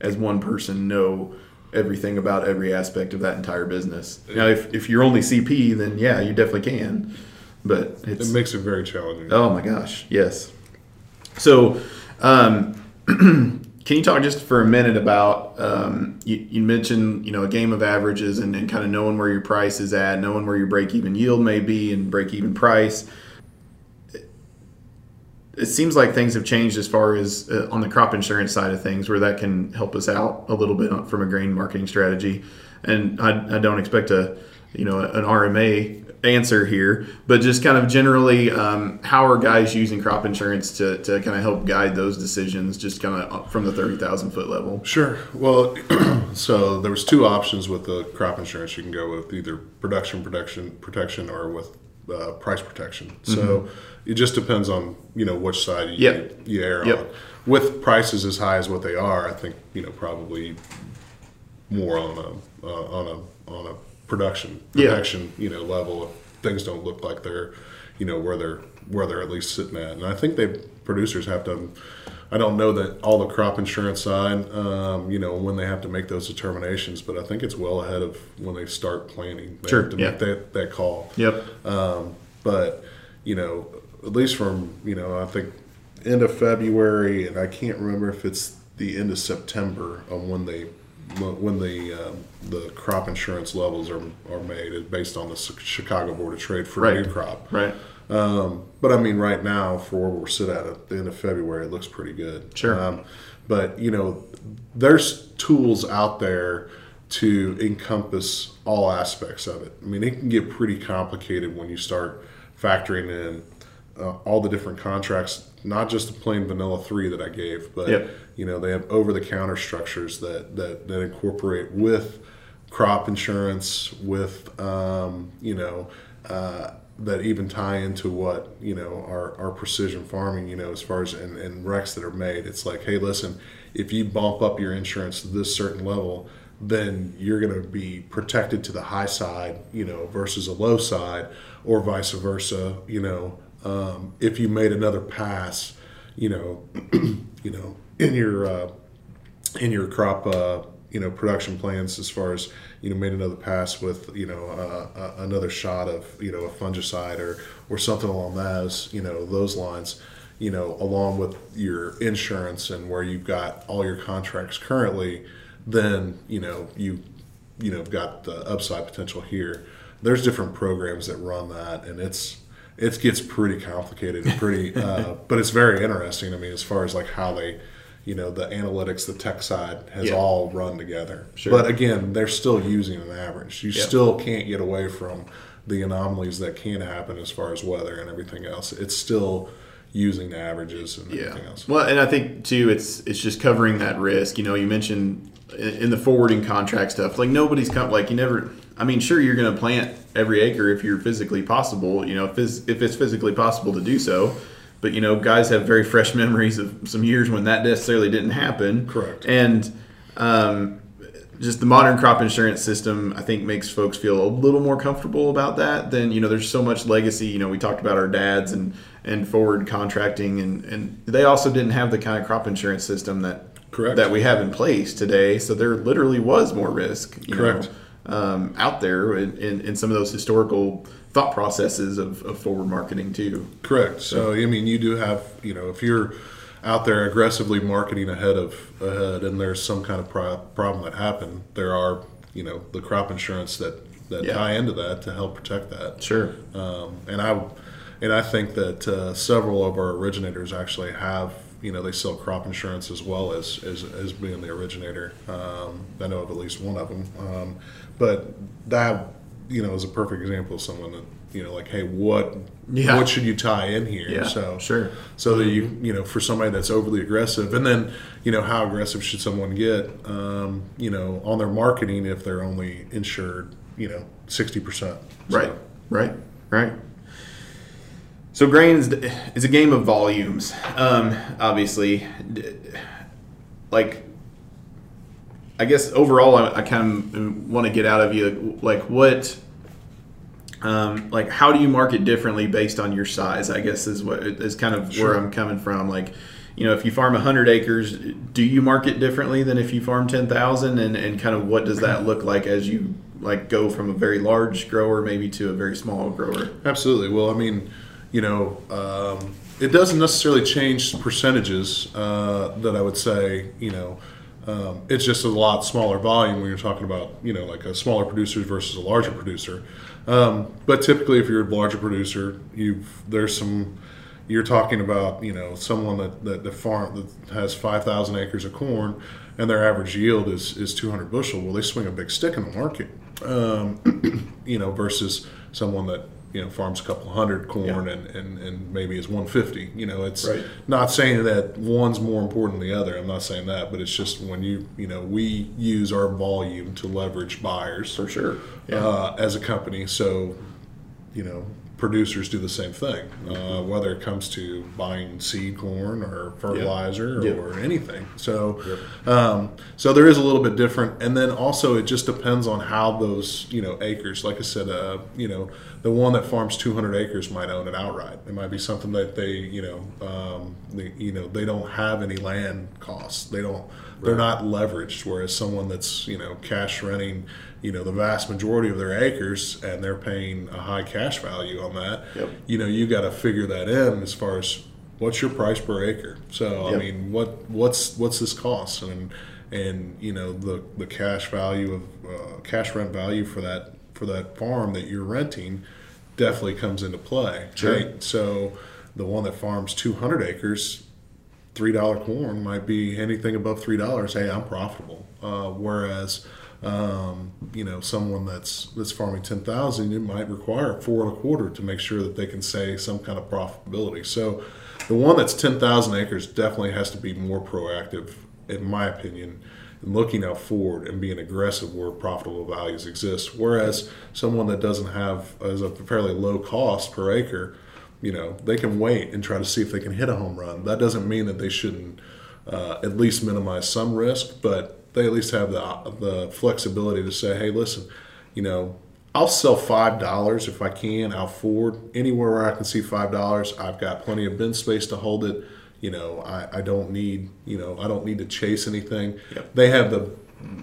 as one person know everything about every aspect of that entire business. Now, if, if you're only CP, then yeah, you definitely can. But it makes it very challenging. Oh my gosh, yes. So, um, can you talk just for a minute about um, you, you, mentioned you know a game of averages and, and kind of knowing where your price is at, knowing where your break even yield may be, and break even price it seems like things have changed as far as uh, on the crop insurance side of things, where that can help us out a little bit from a grain marketing strategy. And I, I don't expect a, you know, an RMA answer here, but just kind of generally, um, how are guys using crop insurance to, to kind of help guide those decisions, just kind of from the thirty thousand foot level? Sure. Well, so there was two options with the crop insurance. You can go with either production protection protection or with uh, price protection. Mm-hmm. So it just depends on you know which side you, yep. you err yep. on. With prices as high as what they are, I think you know probably more on a uh, on a on a production protection yeah. you know level. If things don't look like they're you know where they're where they're at least sitting at, and I think they producers have done. I don't know that all the crop insurance side, um, you know, when they have to make those determinations, but I think it's well ahead of when they start planning. They sure. to yeah. make that, that call. Yep. Um, but, you know, at least from you know I think end of February, and I can't remember if it's the end of September on when they when the um, the crop insurance levels are are made based on the Chicago Board of Trade for right. new crop. Right. Um, but I mean, right now, for where we're sit at at the end of February, it looks pretty good. Sure. Um, but you know, there's tools out there to encompass all aspects of it. I mean, it can get pretty complicated when you start factoring in uh, all the different contracts, not just the plain vanilla three that I gave, but yep. you know they have over the counter structures that, that that incorporate with crop insurance, with um, you know. Uh, that even tie into what you know our, our precision farming you know as far as and, and recs that are made. It's like hey listen if you bump up your insurance to this certain level then you're going to be protected to the high side you know versus a low side or vice versa you know. Um, if you made another pass, you know, you know, in your uh, in your crop, uh, you know, production plans as far as you know, made another pass with you know uh, another shot of you know a fungicide or or something along those you know those lines, you know, along with your insurance and where you've got all your contracts currently, then you know you you know got the upside potential here. There's different programs that run that, and it's it gets pretty complicated and pretty, uh, but it's very interesting. I mean, as far as like how they, you know the analytics, the tech side has Yeah. all run together. Sure. But again, they're still using an average. You Yeah. still can't get away from the anomalies that can happen as far as weather and everything else. It's still using averages and Yeah. everything else. Well, and I think too, it's it's just covering that risk. You know, you mentioned in in the forwarding contract stuff, like nobody's come, like you never. I mean, sure, you're going to plant every acre if you're physically possible. You know, if it's, if it's physically possible to do so. But you know, guys have very fresh memories of some years when that necessarily didn't happen. Correct. And um, just the modern crop insurance system, I think, makes folks feel a little more comfortable about that. Than you know, there's so much legacy. You know, we talked about our dads and and forward contracting, and and they also didn't have the kind of crop insurance system that Correct. that we have in place today. So there literally was more risk. You Correct. Know, um, out there in, in, in some of those historical thought processes of, of forward marketing too. Correct. So I mean, you do have you know if you're out there aggressively marketing ahead of ahead, and there's some kind of pro- problem that happened, there are you know the crop insurance that that Yeah. tie into that to help protect that. Sure. Um, and I and I think that uh, several of our originators actually have you know they sell crop insurance as well as as, as being the originator. Um, I know of at least one of them, um, but that you know is a perfect example of someone that you know like hey what Yeah. what should you tie in here? Yeah, so sure. so that you you know for somebody that's overly aggressive and then you know how aggressive should someone get um, you know on their marketing if they're only insured you know 60% Right, right, right. So grain is, is a game of volumes. Um, obviously, like I guess overall, I, I kind of want to get out of you like what, um, like how do you market differently based on your size? I guess is what is kind of Sure. where I'm coming from. Like, you know, if you farm 100 acres, do you market differently than if you farm 10,000? And and kind of what does that look like as you like go from a very large grower maybe to a very small grower? Absolutely. Well, I mean, you know, um, it doesn't necessarily change percentages uh, that I would say, you know, um, it's just a lot smaller volume when you're talking about, you know, like a smaller producer versus a larger producer. Um, but typically, if you're a larger producer, you've there's some you're talking about you know someone that that the farm that has 5,000 acres of corn and their average yield is is 200 bushel. Well, they swing a big stick in the market, um, you know, versus someone that you know farms a couple hundred corn Yeah. and, and and maybe is 150. You know, it's Right. not saying that one's more important than the other. I'm not saying that, but it's just when you you know we use our volume to leverage buyers For sure. Yeah. uh, as a company. So, you know, producers do the same thing, uh, whether it comes to buying seed corn or fertilizer Yep. or anything. So, um, so there is a little bit different, and then also it just depends on how those you know acres. Like I said, uh, you know, the one that farms 200 acres might own it outright. It might be something that they you know, um, they, you know, they don't have any land costs. They don't. They're not leveraged. Whereas someone that's you know cash renting, you know, the vast majority of their acres, and they're paying a high cash value on that. Yep. You know, you got to figure that in as far as what's your price per acre. So I mean, what what's what's this cost and and you know the the cash value of uh, cash rent value for that for that farm that you're renting definitely comes into play. Sure. Right. So the one that farms 200 acres three dollar corn might be anything above three dollars. Hey, I'm profitable. Uh, whereas, um, you know, someone that's that's farming ten thousand, it might require four and a quarter to make sure that they can say some kind of profitability. So, the one that's ten thousand acres definitely has to be more proactive, in my opinion, in looking out forward and being aggressive where profitable values exist. Whereas someone that doesn't have as a fairly low cost per acre you know, they can wait and try to see if they can hit a home run. That doesn't mean that they shouldn't uh, at least minimize some risk, but they at least have the the flexibility to say, hey, listen, you know, I'll sell five dollars if I can out forward anywhere where I can see five dollars. I've got plenty of bin space to hold it. You know, I, I don't need you know I don't need to chase anything. Yep. They have the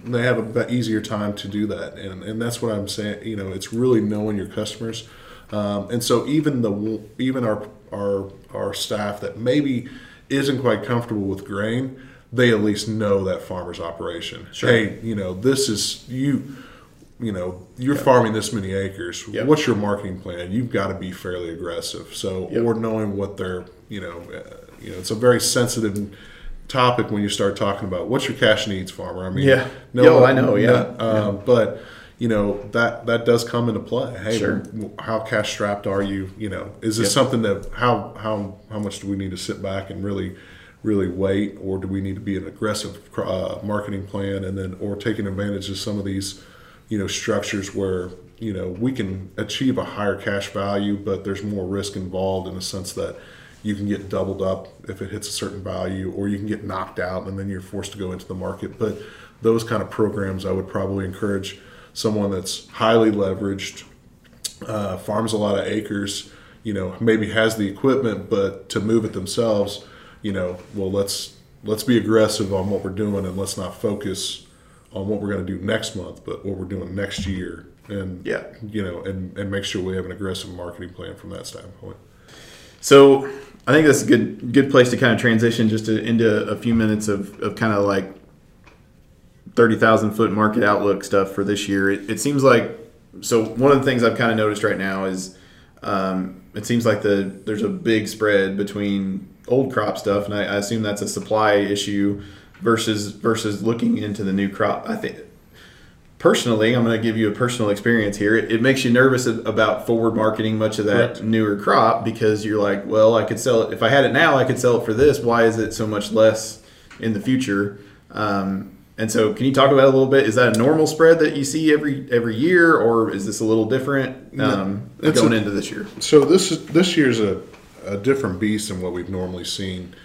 they have a easier time to do that, and and that's what I'm saying. You know, it's really knowing your customers. Um, and so even the even our our our staff that maybe isn't quite comfortable with grain, they at least know that farmer's operation. Sure. Hey, you know this is you. You know you're farming this many acres. Yep. What's your marketing plan? You've got to be fairly aggressive. So Yep. or knowing what they're you know uh, you know it's a very sensitive topic when you start talking about what's your cash needs, farmer. I mean, Yeah. Yo, I know, yeah. um, but you know that that does come into play. Hey, Sure. how cash strapped are you? You know, is this Yep. something that how how how much do we need to sit back and really really wait, or do we need to be an aggressive uh, marketing plan and then or taking advantage of some of these you know structures where you know we can achieve a higher cash value, but there's more risk involved in the sense that you can get doubled up if it hits a certain value, or you can get knocked out and then you're forced to go into the market. But those kind of programs, I would probably encourage someone that's highly leveraged, uh, farms a lot of acres, you know, maybe has the equipment, but to move it themselves, you know, well, let's let's be aggressive on what we're doing and let's not focus on what we're going to do next month, but what we're doing next year, and Yeah. you know, and and make sure we have an aggressive marketing plan from that standpoint. So I think that's a good good place to kind of transition just to, into a few minutes of, of kind of like thirty thousand foot market outlook stuff for this year. It, it seems like so one of the things I've kind of noticed right now is um, it seems like the there's a big spread between old crop stuff, and I, I assume that's a supply issue versus versus looking into the new crop. I think personally, I'm going to give you a personal experience here. It, it makes you nervous about forward marketing much of that Correct. newer crop because you're like, well, I could sell it if I had it now. I could sell it for this. Why is it so much less in the future? Um, and so, can you talk about it a little bit? Is that a normal spread that you see every every year, or is this a little different um, going a- into this year? So this is this year's a, a different beast than what we've normally seen,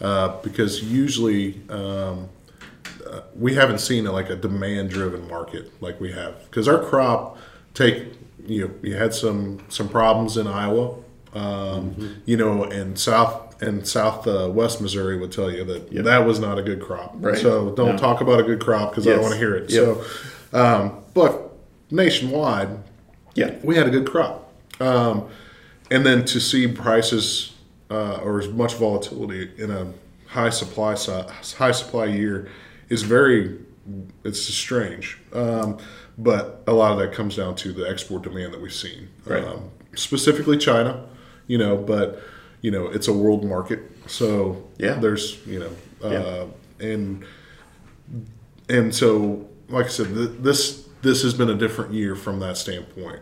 uh, because usually um, uh, we haven't seen a, like a demand driven market like we have. Because our crop take you know you had some some problems in Iowa, um, you know, and south and south uh, west Missouri would tell you that Yep. that was not a good crop. Right. So don't No. talk about a good crop because I don't want to hear it. Yep. So, um, but nationwide, Yeah, we had a good crop. Um, and then to see prices uh, or as much volatility in a high supply si- high supply year is very it's strange. Um, but a lot of that comes down to the export demand that we've seen, Right. um, specifically China. You know, but you know it's a world market, so Yeah. there's you know, uh, Yeah. and and so like I said, th- this this has been a different year from that standpoint.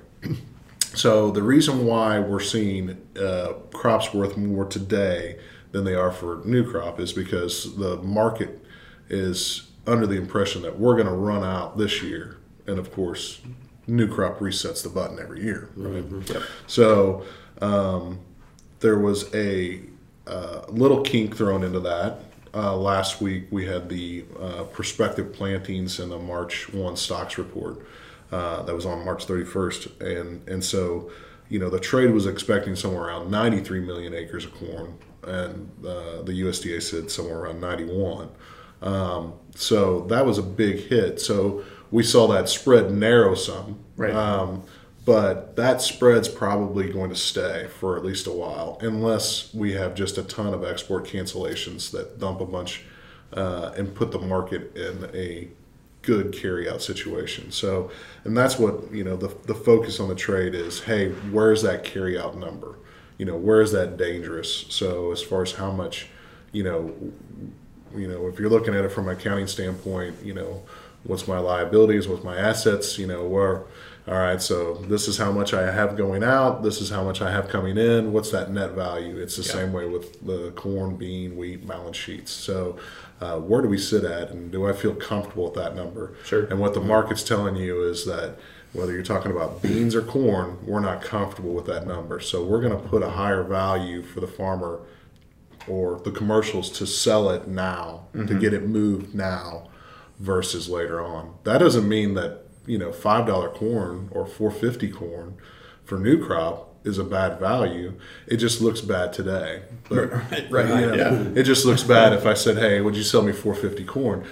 So the reason why we're seeing uh, crops worth more today than they are for new crop is because the market is under the impression that we're going to run out this year, and of course, new crop resets the button every year. Right. Yep. So um, there was a uh, little kink thrown into that. Uh, last week we had the uh, prospective plantings in the March 1 stocks report uh, that was on March 31st. And, and so, you know, the trade was expecting somewhere around 93 million acres of corn, and uh, the USDA said somewhere around 91. Um, so that was a big hit. So we saw that spread narrow some. Right. Um, but that spread's probably going to stay for at least a while, unless we have just a ton of export cancellations that dump a bunch uh, and put the market in a good carryout situation. So, and that's what you know the the focus on the trade is. Hey, where's that carryout number? You know, where is that dangerous? So, as far as how much, you know, you know, if you're looking at it from an accounting standpoint, you know, what's my liabilities, what's my assets, you know, where, all right, so this is how much I have going out, this is how much I have coming in, what's that net value? It's the Yeah. same way with the corn, bean, wheat balance sheets. So, uh, where do we sit at, and do I feel comfortable with that number? Sure. And what the market's telling you is that whether you're talking about beans or corn, we're not comfortable with that number. So, we're going to put a higher value for the farmer or the commercials to sell it now to get it moved now versus later on. That doesn't mean that you know five dollar corn or four fifty corn for new crop is a bad value. It just looks bad today. But, Right, you know, yeah. It just looks bad if I said, "Hey, would you sell me four fifty corn?"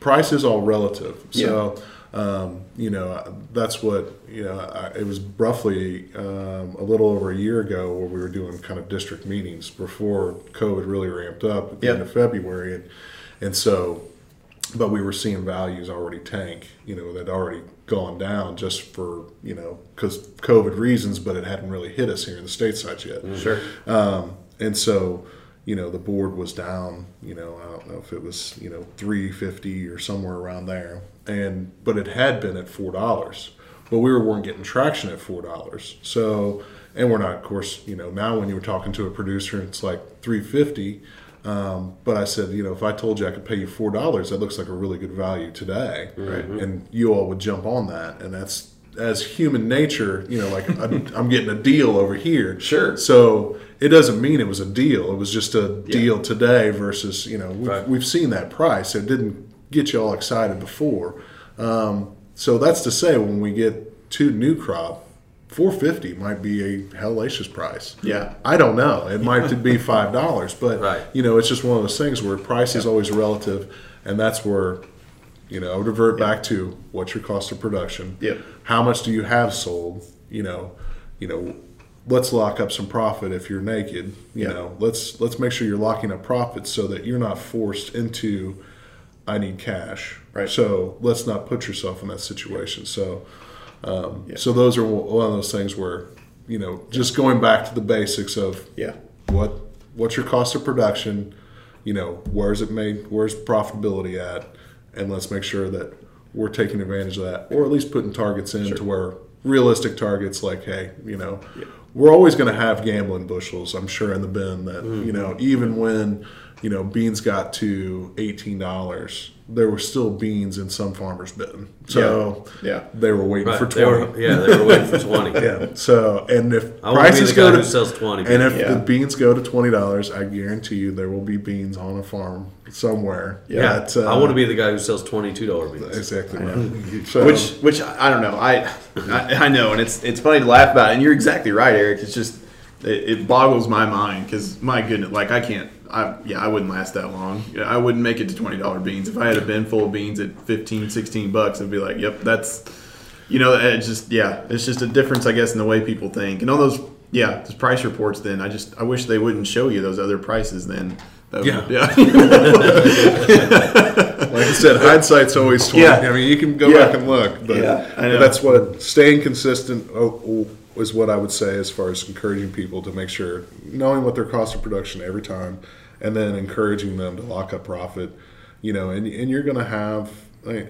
Price is all relative. So. Um, you know, that's what, you know, I, it was roughly um, a little over a year ago where we were doing kind of district meetings before COVID really ramped up at the Yep. end of February. And, and so, but we were seeing values already tank, you know, that already gone down just for, you know, because COVID reasons, but it hadn't really hit us here in the stateside yet. Sure. Um, and so, you know the board was down you know i don't know if it was you know 350 or somewhere around there and but it had been at four dollars but we were, weren't getting traction at four dollars so and we're not of course you know now when you were talking to a producer it's like 350 um, but I said, you know, if I told you I could pay you four dollars, that looks like a really good value today, right. and you all would jump on that, and that's as human nature, you know, like I'm, I'm, getting a deal over here. Sure. So it doesn't mean it was a deal. It was just a yeah. deal today versus, you know, we've, right. we've, seen that price. It didn't get you all excited before. Um, so that's to say, when we get to new crop, 450 might be a hellacious price. Yeah. I don't know. It might be $5, but, right. you know, it's just one of those things where price yeah. is always relative. And that's where you know, revert back to what's your cost of production. Yeah. How much do you have sold? You know, you know, let's lock up some profit if you're naked. You yep. know, let's let's make sure you're locking up profits so that you're not forced into I need cash. Right. So let's not put yourself in that situation. So um, yep. so those are one of those things where you know just going back to the basics of yeah what what's your cost of production you know where's it made where's profitability at and let's make sure that we're taking advantage of that, or at least putting targets in sure. to where realistic targets like, hey, you know, yeah. we're always going to have gambling bushels. I'm sure in the bin that mm-hmm. you know, even when you know beans got to eighteen dollars, there were still beans in some farmers' bin. So yeah, yeah. they were waiting right. for twenty. They were, yeah, they were waiting for twenty. yeah. So and if I prices go to sells twenty, and if yeah. the beans go to twenty dollars, I guarantee you there will be beans on a farm somewhere. Yeah, that, uh, I want to be the guy who sells twenty two dollar beans. Exactly. Right. So, which which I don't know. I, I, I know, and it's it's funny to laugh about, it. and you're exactly right, Eric. It's just it, it boggles my mind because my goodness, like I can't I yeah, I wouldn't last that long. I wouldn't make it to twenty dollar beans. If I had a bin full of beans at 15, 16 bucks, I'd be like, yep, that's you know, it's just yeah, it's just a difference, I guess, in the way people think. And all those yeah, those price reports. Then I just I wish they wouldn't show you those other prices. Then would, yeah, yeah. like I said, hindsight's always twenty. Yeah. I mean, you can go yeah. back and look, but yeah, that's what staying consistent. Oh, oh, is what I would say as far as encouraging people to make sure knowing what their cost of production every time, and then encouraging them to lock up profit. You know, and and you're going to have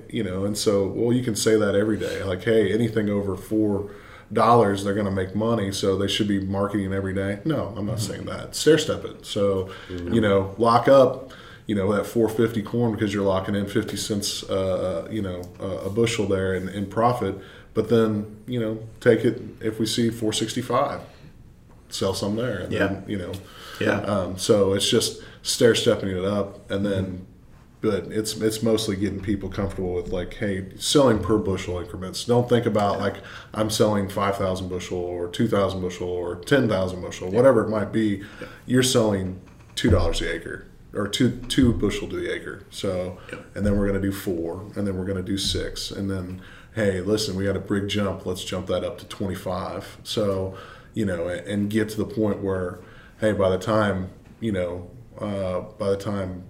you know, and so well you can say that every day. Like, hey, anything over four dollars they're going to make money so they should be marketing every day no i'm not mm-hmm. saying that stair step it so mm-hmm. you know lock up you know that 450 corn because you're locking in 50 cents uh, you know a bushel there in, in profit but then, you know, take it if we see 465, sell some there. And yeah. Then, you know, yeah. Um, so it's just stair stepping it up, and then, but it's it's mostly getting people comfortable with like, hey, selling per bushel increments. Don't think about like I'm selling five thousand bushel or two thousand bushel or ten thousand bushel, whatever it might be. You're selling two dollars the acre or two two bushel to the acre. So, and then we're going to do four, and then we're going to do six, and then hey, listen, we got a big jump. Let's jump that up to 25. So, you know, and get to the point where, hey, by the time, you know, uh, by the time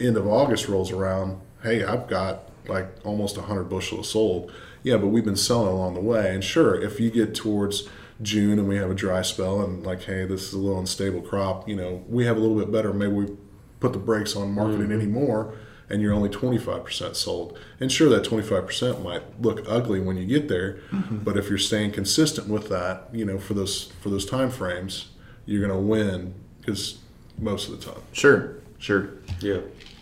end of August rolls around, hey, I've got like almost 100 bushels sold. Yeah, but we've been selling along the way. And sure, if you get towards June and we have a dry spell and like, hey, this is a little unstable crop, you know, we have a little bit better. Maybe we put the brakes on marketing mm-hmm. anymore and you're only 25% sold. And sure, that 25% might look ugly when you get there, mm-hmm. but if you're staying consistent with that, you know, for those for those time frames, you're going to win because most of the time. Sure, sure. Yeah.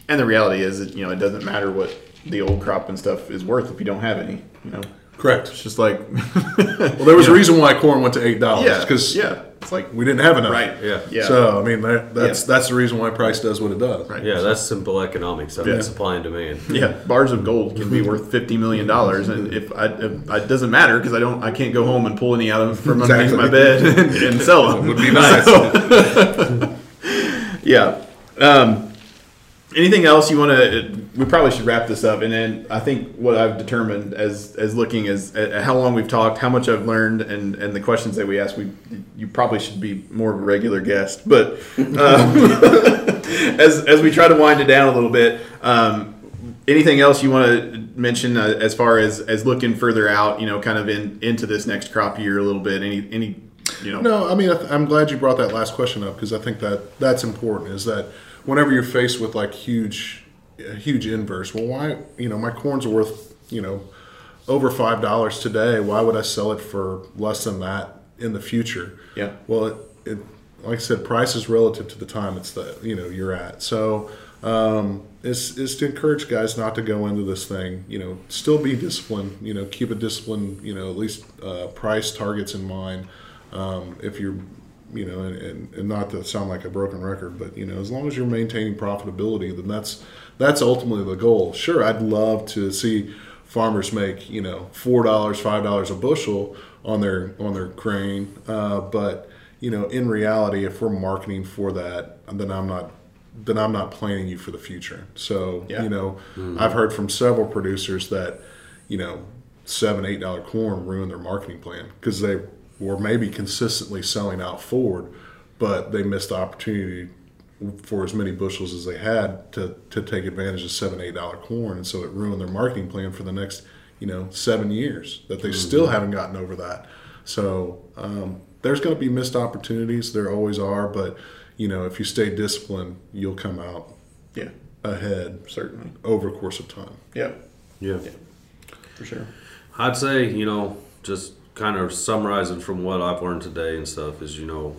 And the reality is that, you know, it doesn't matter what the old crop and stuff is worth if you don't have any, you know. Correct. It's just like well, there was a reason why corn went to eight dollars because yeah, yeah, it's like we didn't have enough. Right. Yeah. Yeah. So I mean that, that's yeah. that's the reason why price does what it does. Right. Yeah, that's simple economics. I mean, yeah. supply and demand. Yeah, bars of gold can be worth fifty million dollars, and if I if, it doesn't matter because I don't I can't go home and pull any out of from underneath my bed and, and sell them. would be nice. So, yeah. Um, anything else you want to we probably should wrap this up and then i think what i've determined as as looking as at how long we've talked how much i've learned and and the questions that we ask we you probably should be more of a regular guest but um, as as we try to wind it down a little bit um, anything else you want to mention uh, as far as as looking further out you know kind of in into this next crop year a little bit? Any any you know. No, I mean, I th- I'm glad you brought that last question up because I think that that's important. Is that whenever you're faced with like huge, huge inverse, well, why, you know, my corn's worth, you know, over five dollars today. Why would I sell it for less than that in the future? Yeah. Well, it, it like I said, price is relative to the time it's that you know you're at. So um, is is to encourage guys not to go into this thing. You know, still be disciplined. You know, keep a discipline. You know, at least uh, price targets in mind. Um, if you're, you know, and, and, and not to sound like a broken record, but you know, as long as you're maintaining profitability, then that's that's ultimately the goal. Sure, I'd love to see farmers make you know four dollars, five dollars a bushel on their on their grain, uh, but you know, in reality, if we're marketing for that, then I'm not then I'm not planning you for the future. So Yeah. you know, I've heard from several producers that you know seven eight dollar corn ruined their marketing plan because they were maybe consistently selling out forward, but they missed the opportunity for as many bushels as they had to, to take advantage of seven eight dollar corn. And so it ruined their marketing plan for the next you know seven years that they still haven't gotten over that. So um, there's going to be missed opportunities. There always are but you know if you stay disciplined you'll come out Yeah, ahead certainly. over course of time. Yeah, Yeah, Yeah. for sure. I'd say, you know, just kind of summarizing from what I've learned today and stuff is, you know,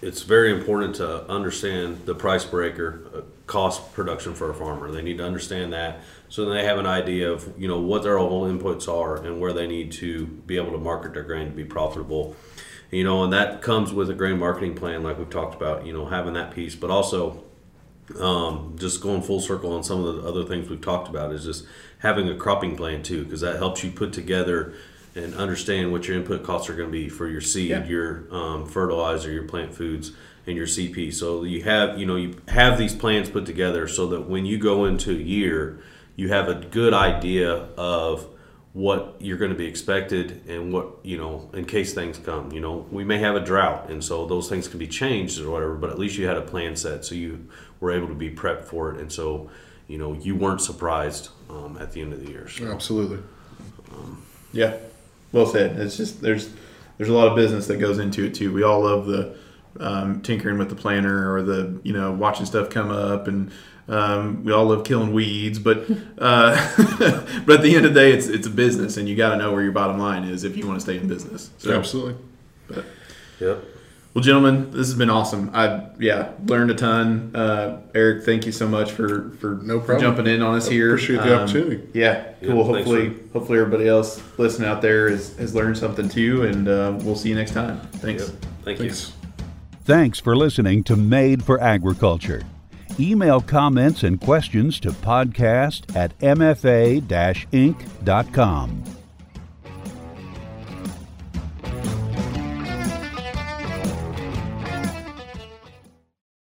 it's very important to understand the price breaker uh, cost production for a farmer. They need to understand that so they have an idea of, you know, what their whole inputs are and where they need to be able to market their grain to be profitable. You know, and that comes with a grain marketing plan, like we've talked about, you know, having that piece, but also um, just going full circle on some of the other things we've talked about is just having a cropping plan too, because that helps you put together and understand what your input costs are going to be for your seed, Yeah. your um, fertilizer, your plant foods, and your CP. So you have you know you have these plans put together so that when you go into a year, you have a good idea of what you're going to be expected and what you know in case things come. You know we may have a drought and so those things can be changed or whatever but at least you had a plan set so you were able to be prepped for it. And so you know you weren't surprised um, at the end of the year so, absolutely. Yeah, well said. It's just there's there's a lot of business that goes into it too. We all love the um, tinkering with the planner or the you know watching stuff come up, and um, we all love killing weeds. But uh, but at the end of the day, it's it's a business, and you got to know where your bottom line is if you want to stay in business. So, absolutely yep well, gentlemen, this has been awesome. I yeah learned a ton. Uh, Eric, thank you so much for for No problem. jumping in on us here. Appreciate the Um, opportunity. Yeah, Yeah, cool. thanks, hopefully, hopefully everybody else listening out there has, has learned something too, and uh, we'll see you next time. Thanks. yep thank thanks you Thanks for listening to Made for Agriculture. Email comments and questions to podcast at mfa-inc.com.